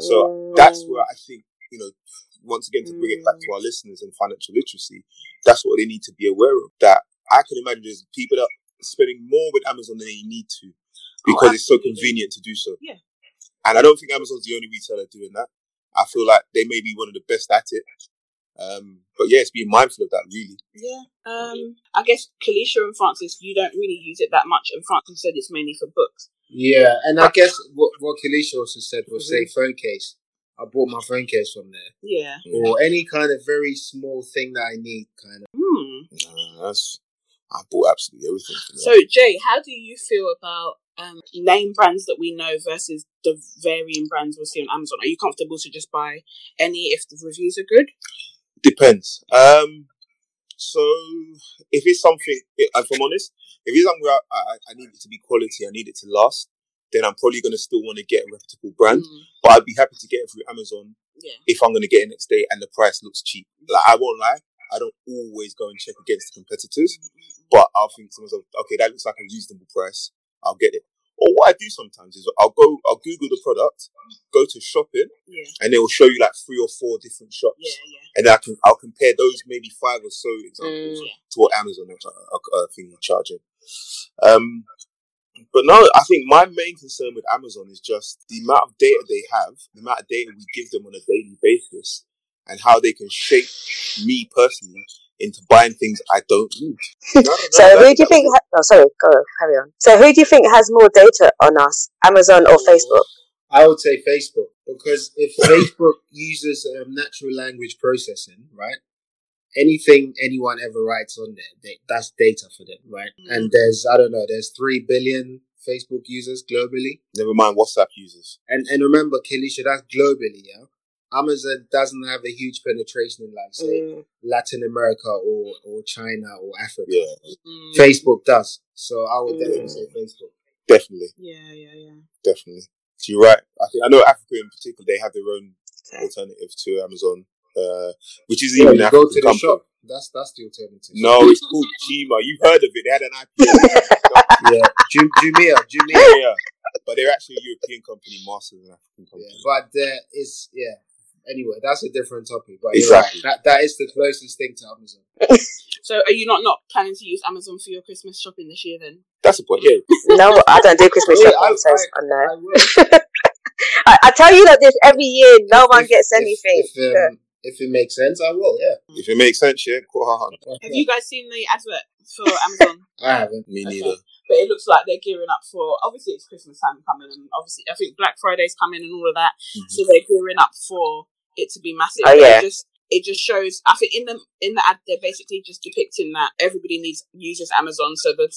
D: So that's
C: Mm.
D: where I think, you know, once again, to bring it back to our listeners and financial literacy, that's what they need to be aware of. That I can imagine there's people that are spending more with Amazon than they need to because it's so convenient to do so.
B: Yeah.
D: And I don't think Amazon's the only retailer doing that. I feel like they may be one of the best at it. Um, but yeah, it's being mindful of that, really.
B: Yeah. Um, I guess Kalisha and Francis, you don't really use it that much, and Francis said it's mainly for books.
A: Yeah, and I guess what what Kalisha also said was
B: Mm-hmm.
A: say phone case. I bought my phone case from there,
B: Yeah.
A: or any kind of very small thing that I need, kind of.
B: Hmm.
D: Uh, that's I bought absolutely everything. From
B: So, Jay, how do you feel about um, name brands that we know versus the varying brands we'll see on Amazon? Are you comfortable to just buy any if the reviews are good?
D: Depends. Um, so if it's something, if I'm honest, if it's something where I, I, need it to be quality, I need it to last, then I'm probably going to still want to get a reputable brand.
B: Mm,
D: But I'd be happy to get it through Amazon
B: yeah.
D: if I'm going to get it next day and the price looks cheap. Like I won't lie, I don't always go and check against the competitors, but I'll think to myself, okay, that looks like a reasonable price. I'll get it. Or what I do sometimes is I'll go, I'll Google the product, go to shopping,
B: Yeah.
D: and it will show you like three or four different shops
B: Yeah. Yeah.
D: and I can I'll compare those maybe five or so examples
C: Mm.
D: to what Amazon are, are, are thinking charging. Um, but no, I think my main concern with Amazon is just the amount of data they have, the amount of data we give them on a daily basis, and how they can shape me personally into buying things I don't need. <laughs> No, no,
C: So
D: that-
C: who do you
D: that-
C: think? Ha- oh, sorry, go carry on. So who do you think has more data on us, Amazon or Facebook?
A: I would say Facebook because if <laughs> Facebook uses um, natural language processing, right? Anything anyone ever writes on there, they, that's data for them, right?
B: Mm.
A: And there's I don't know, there's three billion Facebook users globally,
D: Never mind WhatsApp users.
A: and and remember, Kalisha, that's globally, yeah. Amazon doesn't have a huge penetration in like say
C: Mm.
A: Latin America or or China or Africa.
D: Yeah,
B: Mm,
A: Facebook does, so I would definitely
C: Mm.
A: say Facebook.
D: definitely,
B: Yeah. Yeah. Yeah.
D: definitely. So you're right. I think I know Africa in particular. They have their own
C: Okay.
D: alternative to Amazon, uh, which is
A: Yeah,
D: even
A: you go to the
D: company.
A: shop. That's that's the alternative.
D: No, it's called Jima. You've heard of it. They had an IPO. <laughs>
A: yeah, Ju- Jumia, Jumia.
D: yeah. But they're actually a European company, mastered an African
A: Yeah,
D: company.
A: but there is yeah. Anyway, that's a different topic. But
D: Exactly.
A: right. That that is the closest thing to Amazon. <laughs>
B: So, are you not not planning to use Amazon for your Christmas shopping this year? Then
D: That's the point. Yeah. <laughs>
C: No, I don't do Christmas
A: Yeah,
C: shopping,
A: I-
C: so it's on there.
A: I. <laughs>
C: I, I tell you that this every year, no one gets anything.
A: If, um, if it makes sense, I will. Yeah.
D: If it makes sense, yeah. Go
B: have you guys seen the advert for Amazon?
A: I haven't.
D: Me
B: Okay.
D: neither.
B: but it looks like they're gearing up for obviously it's Christmas time coming, and obviously I think Black Friday's coming and all of that.
D: Mhm.
B: So they're gearing up for it to be massive.
C: Oh, yeah.
B: It just it just shows. I think in the in the ad they're basically just depicting that everybody needs uses Amazon. So the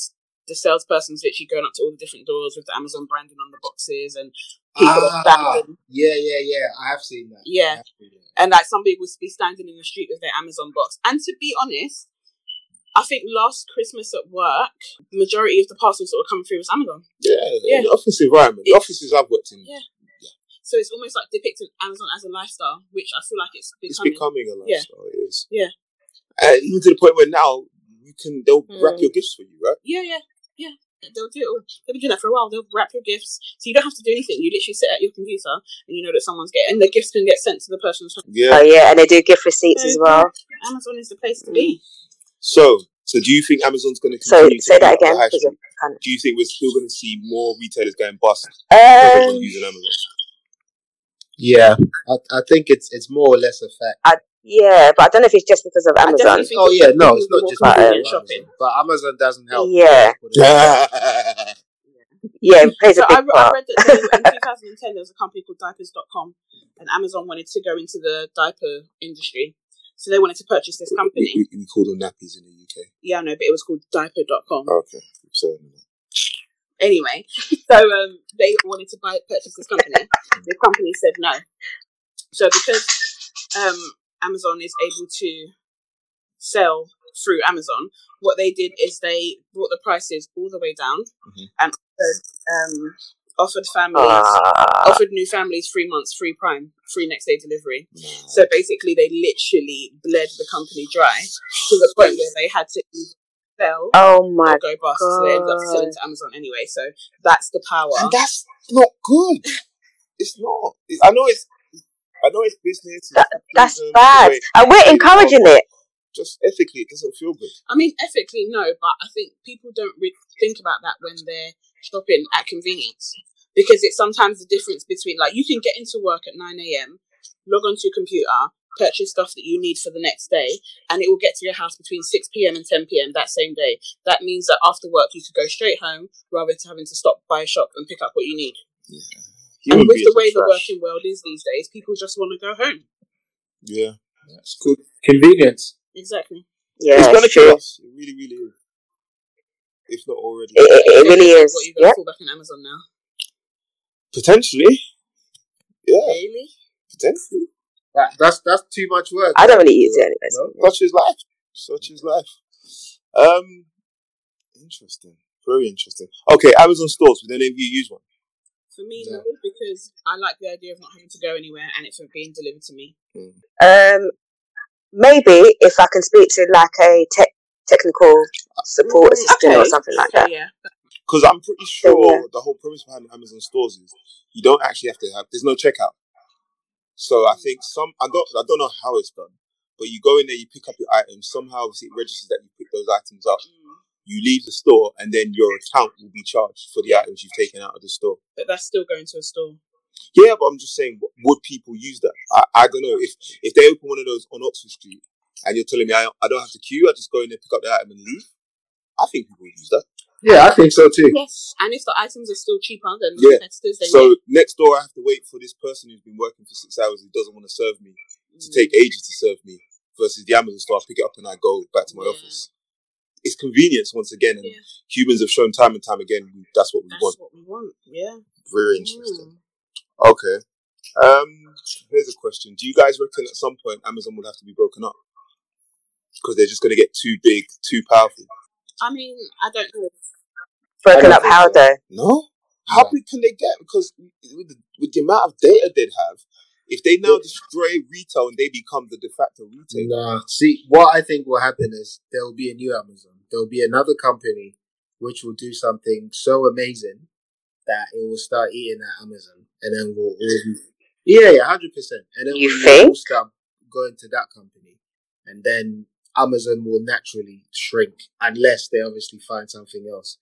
B: the salesperson's literally going up to all the different doors with the Amazon branding on the boxes, and people
A: Ah,
B: standing.
A: yeah, yeah, yeah. I have seen that.
B: Yeah.
A: Seen that.
B: And like some people will be standing in the street with their Amazon box. And to be honest, I think last Christmas at work, the majority of the parcels that were coming through was Amazon.
D: Yeah,
B: Yeah.
D: the office environment. The
B: It's-
D: offices I've worked in,
B: Yeah. So it's almost like depicting Amazon as a lifestyle, which I feel like it's becoming.
D: it's
B: becoming.
D: becoming a
B: Yeah.
D: lifestyle. It is.
B: Yeah.
D: And even to the point where now you can they'll wrap
C: Mm.
D: your gifts for you, right?
B: Yeah, yeah, yeah. They'll do it. All. They've been doing that for a while. They'll wrap your gifts, so you don't have to do anything. You literally sit at your computer and you know that someone's getting, and the gifts can get sent to the person's home.
D: Yeah.
C: Oh yeah, and they do gift receipts as well.
B: Amazon is the place to be.
D: So, so do you think Amazon's going to
C: So
D: continue to
C: say that again.
D: high
C: 'cause
D: street?
C: it kind
D: Do you think we're still going to see more retailers going bust because everyone's
C: Um,
D: using Amazon?
A: Yeah, I, I think it's it's more or less a fact.
C: yeah, but I don't know if it's just because of Amazon.
A: Oh yeah, no, it's not just
B: more
C: about
A: Amazon,
B: shopping.
A: but Amazon doesn't help.
C: Yeah.
D: Yeah.
C: Yeah, it plays
B: So
C: a
B: I,
C: big
B: I
C: part.
B: read that they, in <laughs> 2010 there was a company called Diapers.com, and Amazon wanted to go into the diaper industry, so they wanted to purchase this
D: we,
B: company.
D: we, we call them nappies in the UK.
B: Yeah, I know, but it was called Diaper.com.
D: Okay. So,
B: Anyway, <laughs> so um, they wanted to buy purchase this company. The company said no. So because um, Amazon is able to sell through Amazon, what they did is they brought the prices all the way down
D: Mhm.
B: and offered, um, offered families
C: Ah,
B: offered new families three months free prime, free next day delivery. So basically, they literally bled the company dry to the point where they had to either sell
C: oh my
B: or go bust. So they ended up selling to Amazon anyway. So that's the power.
D: and that's not good. It's not. It- I know it's. I know it's business. it's
C: That- that's bad, and uh, we're encouraging it.
D: Just ethically, it doesn't feel good.
B: I mean, ethically, no, but I think people don't really think about that when they're shopping at convenience because it's sometimes the difference between like you can get into work at 9 a.m., log onto your computer, purchase stuff that you need for the next day, and it will get to your house between 6 p.m. and 10 p.m. that same day. That means that after work, you could go straight home rather than having to stop by a shop and pick up what you need.
D: Yeah.
B: and with the way the
D: trash.
B: working world is these days, people just want to go home.
D: Yeah.
A: It's good convenience.
B: Exactly.
C: Yeah,
D: it's gonna
C: it's
D: kill us. It really, really is. If not already.
C: It, it, it really is.
B: What, you got to
C: Yeah.
B: fall back on Amazon now?
D: Potentially. Yeah,
B: Really?
D: potentially.
A: That, that's that's too much work.
C: I don't really use it anyways.
A: No?
D: Such is life. Such is life. Um, interesting. Very interesting. Okay, Amazon stores. Would any of you use one?
B: For me,
A: Yeah.
B: no, because I like the idea of not having to go anywhere and it for being delivered to me.
C: Um, maybe if I can speak to like a tech technical support
B: Mm,
C: assistant or something like
B: Okay,
C: that.
B: yeah.
D: Because I'm pretty sure
C: Yeah.
D: the whole premise behind Amazon stores is you don't actually have to have. There's no checkout. So I think some. I don't. I don't know how it's done, but you go in there, you pick up your items. Somehow it registers that you pick those items up.
B: Mm.
D: You leave the store, and then your account will be charged for the items you've taken out of the store.
B: But that's still going to a store.
D: Yeah, but I'm just saying, would people use that? I, I don't know. If if they open one of those on Oxford Street and you're telling me I, I don't have to queue, I just go in there, pick up the item and leave, I think people would use that.
A: Yeah, I think so too.
B: Yes. And if the items are still cheaper than the
D: Yeah.
B: competitors, then
D: So next door, I have to wait for this person who's been working for six hours who doesn't want to serve me
B: yeah.
D: to take ages to serve me versus the Amazon store. I pick it up and I go back to my
B: Yeah.
D: office. It's convenience once again, and
B: Yeah.
D: humans have shown time and time again that's what we
B: That's
D: want.
B: what we want. Yeah.
D: Very interesting.
B: Mm.
D: Okay. Um, here's a question: Do you guys reckon at some point Amazon will have to be broken up because they're just going to get too big, too powerful?
B: I mean, I don't know.
C: Broken
D: don't
C: up how
D: so.
C: though?
D: No. How big can they get? Because with the, with the amount of data they'd have, if they now destroy retail and they become the de facto retail.
A: Nah, see, what I think will happen is there will be a new Amazon. There will be another company which will do something so amazing that it will start eating at Amazon, and then we'll all be yeah, yeah, hundred percent. And then
C: You
A: we'll
C: think?
A: all start going to that company, and then Amazon will naturally shrink unless they obviously find something else.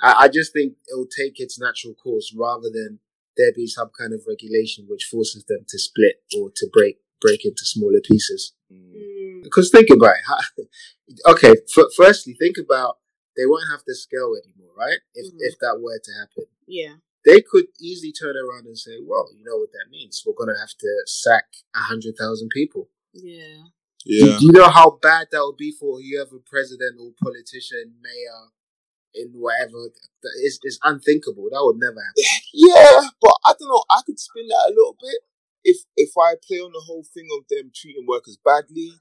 A: I, I just think it will take its natural course rather than there be some kind of regulation which forces them to split or to break break into smaller pieces.
B: Mm.
A: Because think about it. <laughs> Okay, f- firstly, think about they won't have the scale anymore, right? If
B: Mhm.
A: if that were to happen,
B: Yeah.
A: they could easily turn around and say, "Well, you know what that means? We're going to have to sack a hundred thousand people."
B: Yeah.
A: Do,
D: yeah,
A: do you know how bad that would be for whoever president or politician, mayor, in whatever? Is is unthinkable. That would never happen. <sighs>
D: yeah, but I don't know. I could spin that a little bit if if I play on the whole thing of them treating workers badly,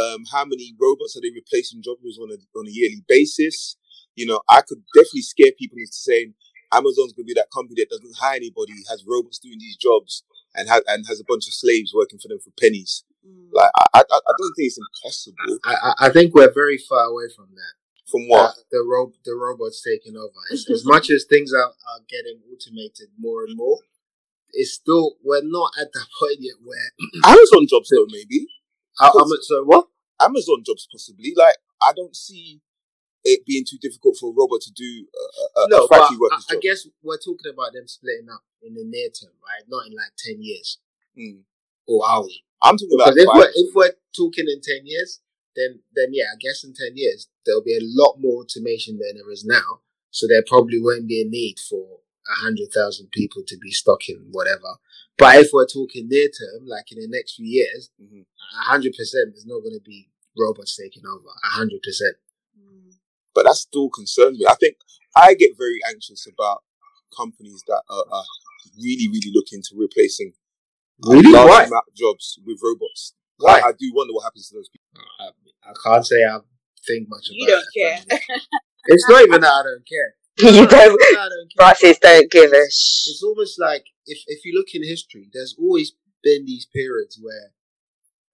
D: Um, how many robots are they replacing jobs on a on a yearly basis? You know, I could definitely scare people into saying Amazon's going to be that company that doesn't hire anybody, has robots doing these jobs, and has and has a bunch of slaves working for them for pennies.
B: Mm.
D: Like I, I, I don't think it's impossible.
A: I, I- I think we're very far away from that.
D: From what?
A: Uh, the ro- the robots taking over. As, as <laughs> much as things are, are getting automated more and more, it's still we're not at that <laughs> point yet where. <clears throat>
D: Amazon jobs though, maybe.
A: I, so what?
D: Amazon jobs possibly. Like I don't see it being too difficult for a robot to do a, a, a
A: No, but
D: factory
A: I,
D: worker's
A: I
D: job.
A: guess we're talking about them splitting up in the near term, right? Not in like ten years,
D: Mm.
A: Or are we?
D: I'm talking about
A: Because if we're if we're talking in ten years, then then yeah, I guess in ten years there'll be a lot more automation than there is now. So there probably won't be a need for a hundred thousand people to be stocking whatever. But if we're talking near term, like in the next few years,
D: Mhm.
A: a hundred percent there's not going to be robots taking over. A hundred percent.
B: Mm.
D: but that still concerns me. I think I get very anxious about companies that are, are really, really looking to replacing a
A: Really?
D: large
A: Why?
D: amount of jobs with robots.
A: Why?
D: I, I do wonder what happens to those people.
A: Uh, I, I can't say I think much about. It.
B: You don't
A: that.
B: care. <laughs>
A: It's not even that I don't care. <laughs>
C: you don't.
A: not that I don't care.
C: Francis don't give a sh.
A: it's almost like if if you look in history, there's always been these periods where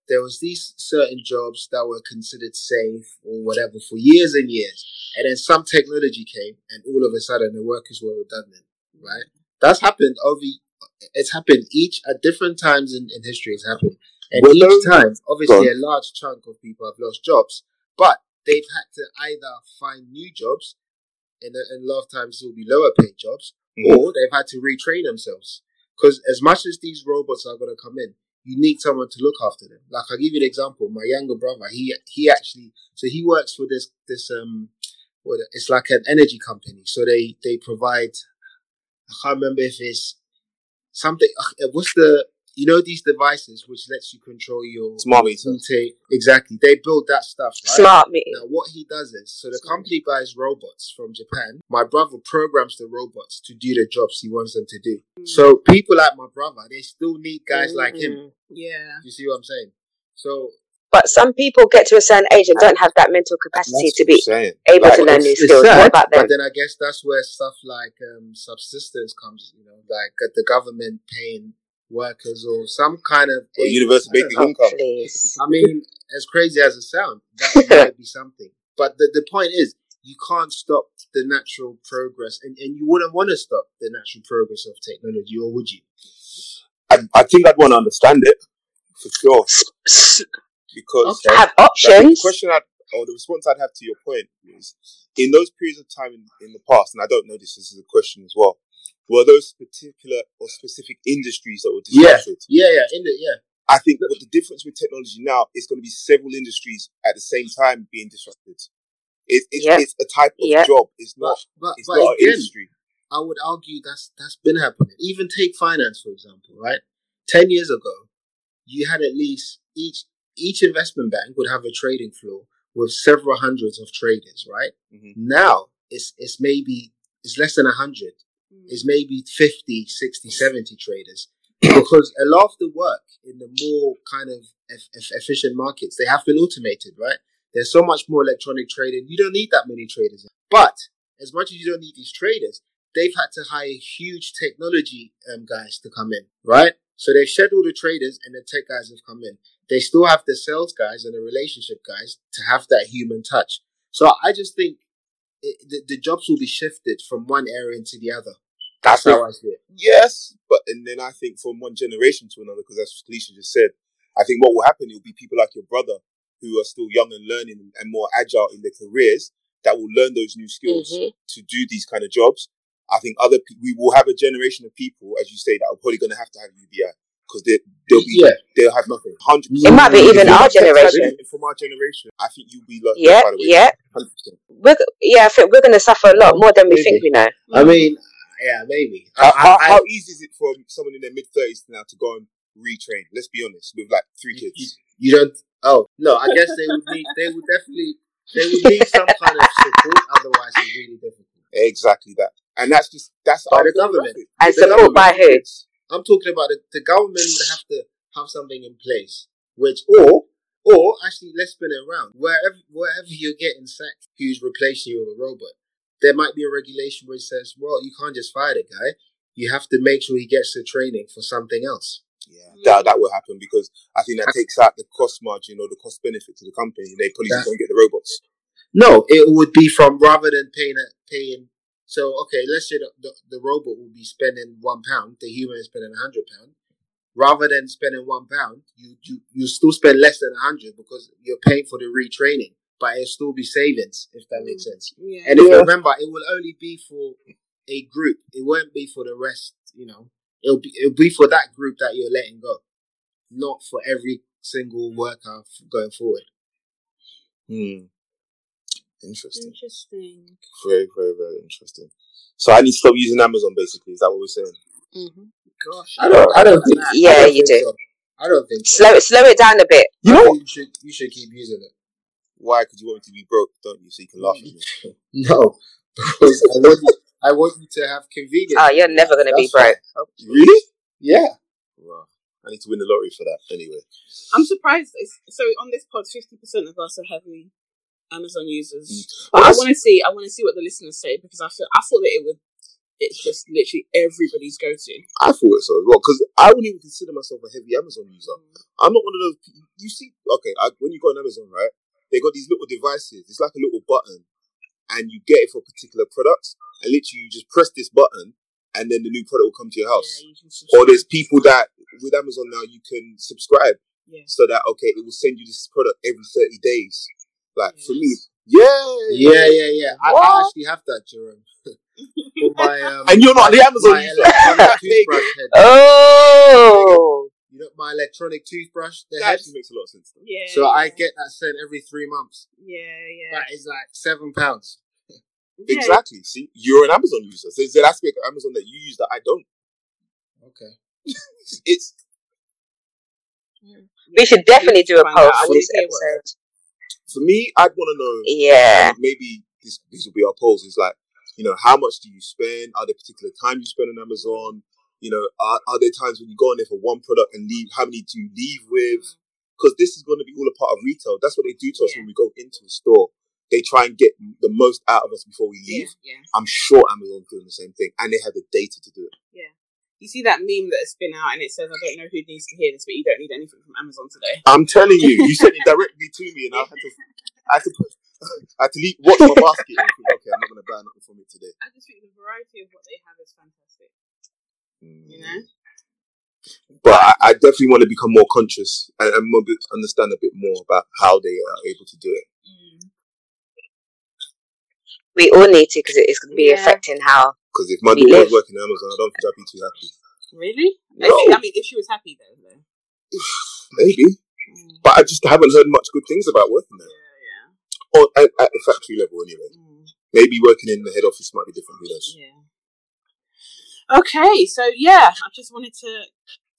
A: there was these certain jobs that were considered safe or whatever for years and years, and then some technology came, and all of a sudden the workers were redundant. Right? That's happened over. It's happened each at different times in, in history. It's happened, and
D: Well,
A: each time, obviously, a large chunk of people have lost jobs, but they've had to either find new jobs, and a, and a lot of times it will be lower paid jobs,
D: Mhm.
A: or they've had to retrain themselves. Because as much as these robots are going to come in, you need someone to look after them. Like I'll give you an example. My younger brother, he he actually so he works for this this um what it's like an energy company. So they they provide. I can't remember if it's something. uh, What's the you know these devices which lets you control your
D: Smart meter.
A: heating- Exactly, they build that stuff. Right?
C: Smart meter.
A: Now, what he does is, so the company buys robots from Japan. My brother programs the robots to do the jobs he wants them to do. So people like my brother, they still need guys like him.
C: Mm.
B: Yeah.
A: You see what I'm saying? So
C: But some people get to a certain age and don't have that mental capacity to be able
D: Like,
C: to learn
A: it's,
C: new skills.
A: sad,
C: What about them?
A: but then I guess that's where stuff like um, subsistence comes. You know, like uh, the government paying workers or some kind of
D: Or universal
A: I
D: basic income.
C: Please. <laughs>
A: I mean, as crazy as it sounds, that <laughs> might be something. But the, the point is, you can't stop the natural progress, and, and you wouldn't want to stop the natural progress of technology, or would you?
D: I, I think I'd want to understand it for sure
C: S-
D: because
A: Okay.
C: Have
D: Like, the question I'd, or the response I'd have to your point is in those periods of time in, in the past, and I don't know this, this is a question as well, were those particular or specific industries that were disrupted?
A: yeah, yeah, in the yeah.
D: I think what the difference with technology now is going to be several industries at the same time being disrupted. It, it,
C: Yep.
D: It's a type of
C: Yep.
D: job. It's not.
A: but,
D: It's
A: but
D: not an
A: again,
D: industry.
A: I would argue that's that's been happening. Even take finance for example, right? Ten years ago, you had at least each each investment bank would have a trading floor with several hundreds of traders, right?
D: Mhm.
A: Now it's it's maybe it's less than a hundred.
B: Mm.
A: is maybe 50, 60, 70 traders. because a lot of the work in the more kind of eff- eff- efficient markets, they have been automated, right? There's so much more electronic trading. You don't need that many traders. But as much as you don't need these traders, they've had to hire huge technology um, guys to come in, right? So they've shed all the traders and the tech guys have come in. They still have the sales guys and the relationship guys to have that human touch. So I just think it, the, the jobs will be shifted from one area into the other. That's how I see it.
D: Yes, but and then I think from one generation to another, because that's what Kalisha just said. I think what will happen, it will be people like your brother who are still young and learning and more agile in their careers that will learn those new skills
C: Mhm.
D: to do these kind of jobs. I think other pe- we will have a generation of people, as you say, that are probably going to have to have UBI because they they'll be
A: Yeah.
D: they'll have nothing. Hundred
C: It might be even our generation.
D: From our generation, I think you'll be like
C: Yeah,
D: by the way,
C: yeah.
D: 100%.
C: We're, yeah, I think we're going to suffer a lot more than we
A: Maybe.
C: think we know.
A: I mean, yeah, maybe.
D: How,
A: I-
D: how,
A: I-
D: how easy is it for someone in their mid thirties now to go and retrain? Let's be honest, with like three kids.
A: You don't. Oh no, I guess they would need. They would definitely. They would need some kind of support. Otherwise, it's really difficult.
D: Exactly that, and that's just that's
A: By
D: our
A: the government.
D: demographic.
C: And support by who?
A: I'm talking about the, the government would have to have something in place, which or Or actually, let's spin it around. Wherever wherever you're getting sacked, who's replacing you with a robot, there might be a regulation which says, well, you can't just fire the guy. You have to make sure he gets the training for something else.
D: Yeah, that that will happen because I think that takes out the cost margin or the cost benefit to the company. They probably don't get the robots.
A: No, it would be from rather than paying a, paying. So okay, let's say the, the, the robot will be spending one pound, the human is spending a hundred pound. Rather than spending one pound, you you you still spend less than a hundred because you're paying for the retraining, but it'll still be savings if that makes sense.
B: Yeah.
A: And if you remember, it will only be for a group. It won't be for the rest. You know, it'll be it'll be for that group that you're letting go, not for every single worker going forward.
D: Hmm. Interesting.
B: Interesting.
D: Very, very, very interesting. So I need to stop using Amazon. Basically, is that what we're saying?
C: Mhm.
B: Gosh.
A: I don't. I don't think.
C: Yeah,
A: don't
C: you
A: think
C: do.
A: So. I don't think. So.
C: Slow, slow it down a bit.
D: You
A: I
D: know
A: think You should. You should keep using it.
D: Why? Because you want me to be broke, don't you? So you can laugh at me. <laughs>
A: No, <laughs> because I want you. I want you to have convenience.
C: Oh, you're never going to be
A: That's why.
C: broke.
D: Really?
A: Yeah.
D: Wow. I need to win the lottery for that. Anyway.
B: I'm surprised. It's, so on this pod, fifty percent of us are heavy Amazon users.
D: Mm.
B: But I want to see. I want to see what the listeners say because I feel I thought that it would. It's just literally everybody's go to.
D: I thought so as well because I wouldn't even consider myself a heavy Amazon user. I'm not one of those. You see, okay, I, when you go on Amazon, right? They got these little devices. It's like a little button, and you get it for particular products. And literally, you just press this button, and then the new product will come to your house.
B: Yeah, you
D: Or there's people that with Amazon now you can subscribe
B: Yeah.
D: so that okay, it will send you this product every 30 days. Like for me, yeah,
A: Yeah. Yeah. Yeah. I, I actually have that, Jerome. <laughs> My, um,
D: And you're not the Amazon
A: my
D: user. <laughs>
A: electronic toothbrush head.
C: Oh,
A: You know my electronic toothbrush. The
D: That
A: head.
D: actually makes a lot of sense.
B: Yeah.
A: So I get that sent every three months.
B: Yeah, yeah.
A: That is like seven pounds.
B: Yeah.
D: Exactly. See, you're an Amazon user. So there's an aspect of Amazon that you use that I don't.
A: Okay. <laughs>
D: It's
C: we should definitely do a
B: Find
C: poll for this episode.
D: For me. I'd want to know.
C: Yeah.
D: maybe this these will be our polls. Is like, you know, how much do you spend? Are there particular times you spend on Amazon? You know, are, are there times when you go on there for one product and leave? How many do you leave with? Mm. Because this is going to be all a part of retail. That's what they do to us
B: Yeah.
D: when we go into a store. They try and get the most out of us before we leave.
B: yeah.
D: I'm sure Amazon's doing the same thing, and they have the data to do it.
B: You see that meme that has been out and it says, I don't know who needs to hear this, but you don't need anything from Amazon today.
D: I'm telling you, you sent it directly to me, and I had to, I had to, put, <laughs> I had to leave, watch my basket. And think, <laughs> okay, I'm not going to buy nothing from it today.
B: I just think the variety of what they have is fantastic.
D: Mm.
B: You know?
D: but I, I definitely want to become more conscious and, and more understand a bit more about how they are able to do it.
B: Mm.
C: We all need to because it is going to be
B: Yeah.
C: affecting how.
D: Because if my daughter was working at Amazon, I don't think I'd be too happy.
B: Really?
D: No.
B: I, mean, if she was happy though. though. <sighs>
D: Maybe,
B: Mm.
D: but I just haven't heard much good things about working there,
B: Yeah, yeah.
D: or at, at the factory level anyway.
B: Mm.
D: Maybe working in the head office might be different. Who knows?
B: Yeah. Okay, so yeah, I just wanted to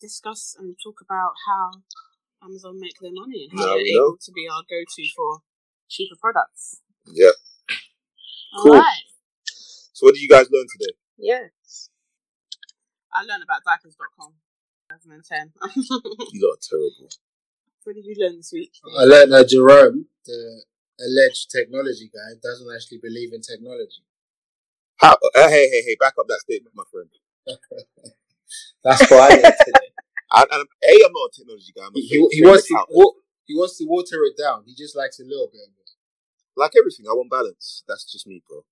B: discuss and talk about how Amazon make their money and how
D: Now
B: they're
D: know.
B: able to be our go-to for cheaper products.
D: Yeah.
B: All
D: Cool.
B: right.
D: So, what did you guys learn today?
C: Yes.
B: I learned about diapers.com 2010. <laughs>
D: You lot are terrible.
B: what did you learn this week?
A: I learned that Jerome, the alleged technology guy, doesn't actually believe in technology.
D: How? Uh, hey, hey, hey! Back up that statement, my friend. <laughs>
A: That's what I learned today. <laughs>
D: I, and a, I'm not a technology guy. I'm a
A: He, he, wants to he wants to water it down. He just likes a little bit of it.
D: like everything, I want balance. That's just me, bro.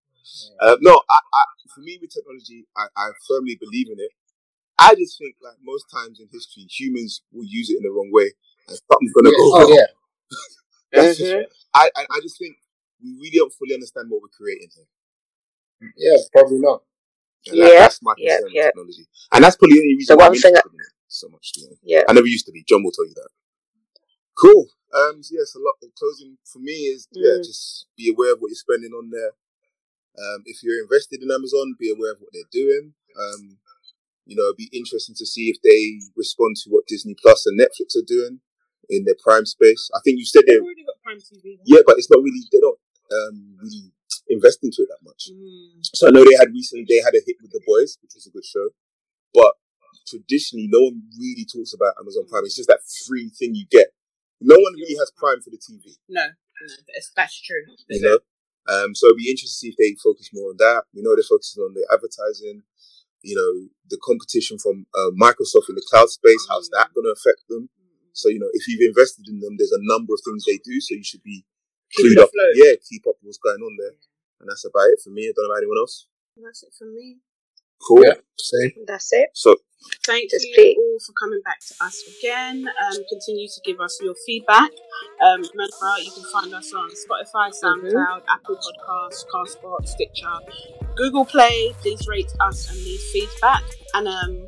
D: Uh, no, I, I, for me with technology, I, I firmly believe in it. I just think, like most times in history, humans will use it in the wrong way, and something's gonna
A: Yeah,
D: go
A: Oh
D: wrong.
A: yeah, <laughs>
D: That's just-
C: Mhm.
D: I, I, I just think we really don't fully understand what we're creating here.
A: yeah, probably not.
D: And that-
C: Yeah,
D: that's my
C: yeah,
D: concern with
C: yeah.
D: technology, and that's probably the only reason
C: So
D: why I'm
C: one thing-
D: interested in it so much. You know?
C: Yeah.
D: I never used to be. John will tell you that. Cool. Um. So yes, a lot. The closing for me is yeah,
C: Mm.
D: just be aware of what you're spending on there. Um, if you're invested in Amazon, be aware of what they're doing. Um, you know, it'd be interesting to see if they respond to what Disney Plus and Netflix are doing in their Prime space. I think you said
B: They've already got Prime TV.
D: yeah, but it's not really. They don't um really invest into it that much.
B: Mm.
D: So I know they had recently they had a hit with the boys, which was a good show. But traditionally, no one really talks about Amazon Prime. It's just that free thing you get no one really has prime for the TV.
B: No, no that's, that's true.
D: You know, um, so it'd be interesting to see if they focus more on that. We know they're focusing on the advertising. You know, the competition from uh, Microsoft in the cloud space. How's that going to affect them? So you know, if you've invested in them, there's a number of things they do. So you should be
B: Keep
D: clued up.
B: afloat.
D: Yeah, keep up with what's going on there. And that's about it for me. I don't know about anyone else.
B: That's it from me.
D: Cool.
A: Yeah, same.
C: That's it.
D: So
B: Thank you
C: please.
B: all for coming back to us again. Um, continue to give us your feedback. Um, remember, you can find us on Spotify, SoundCloud, Apple Podcasts, Castbox, Stitcher, Google Play. Please rate us and leave feedback. And um,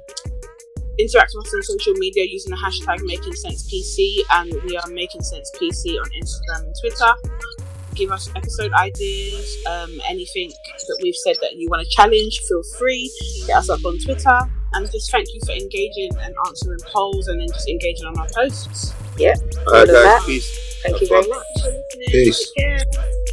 B: interact with us on social media using the hashtag Making Cents PC, and we are Making Cents PC on Instagram and Twitter. Give us episode ideas, um, anything that we've said that you want to challenge. Feel free. Hit us up on Twitter, and just thank you for engaging and answering polls, and then just engaging on our posts.
D: all right,
C: All of
D: guys,
C: that.
D: peace.
C: Thank
D: Have
C: you very much.
A: Peace.
B: Take care.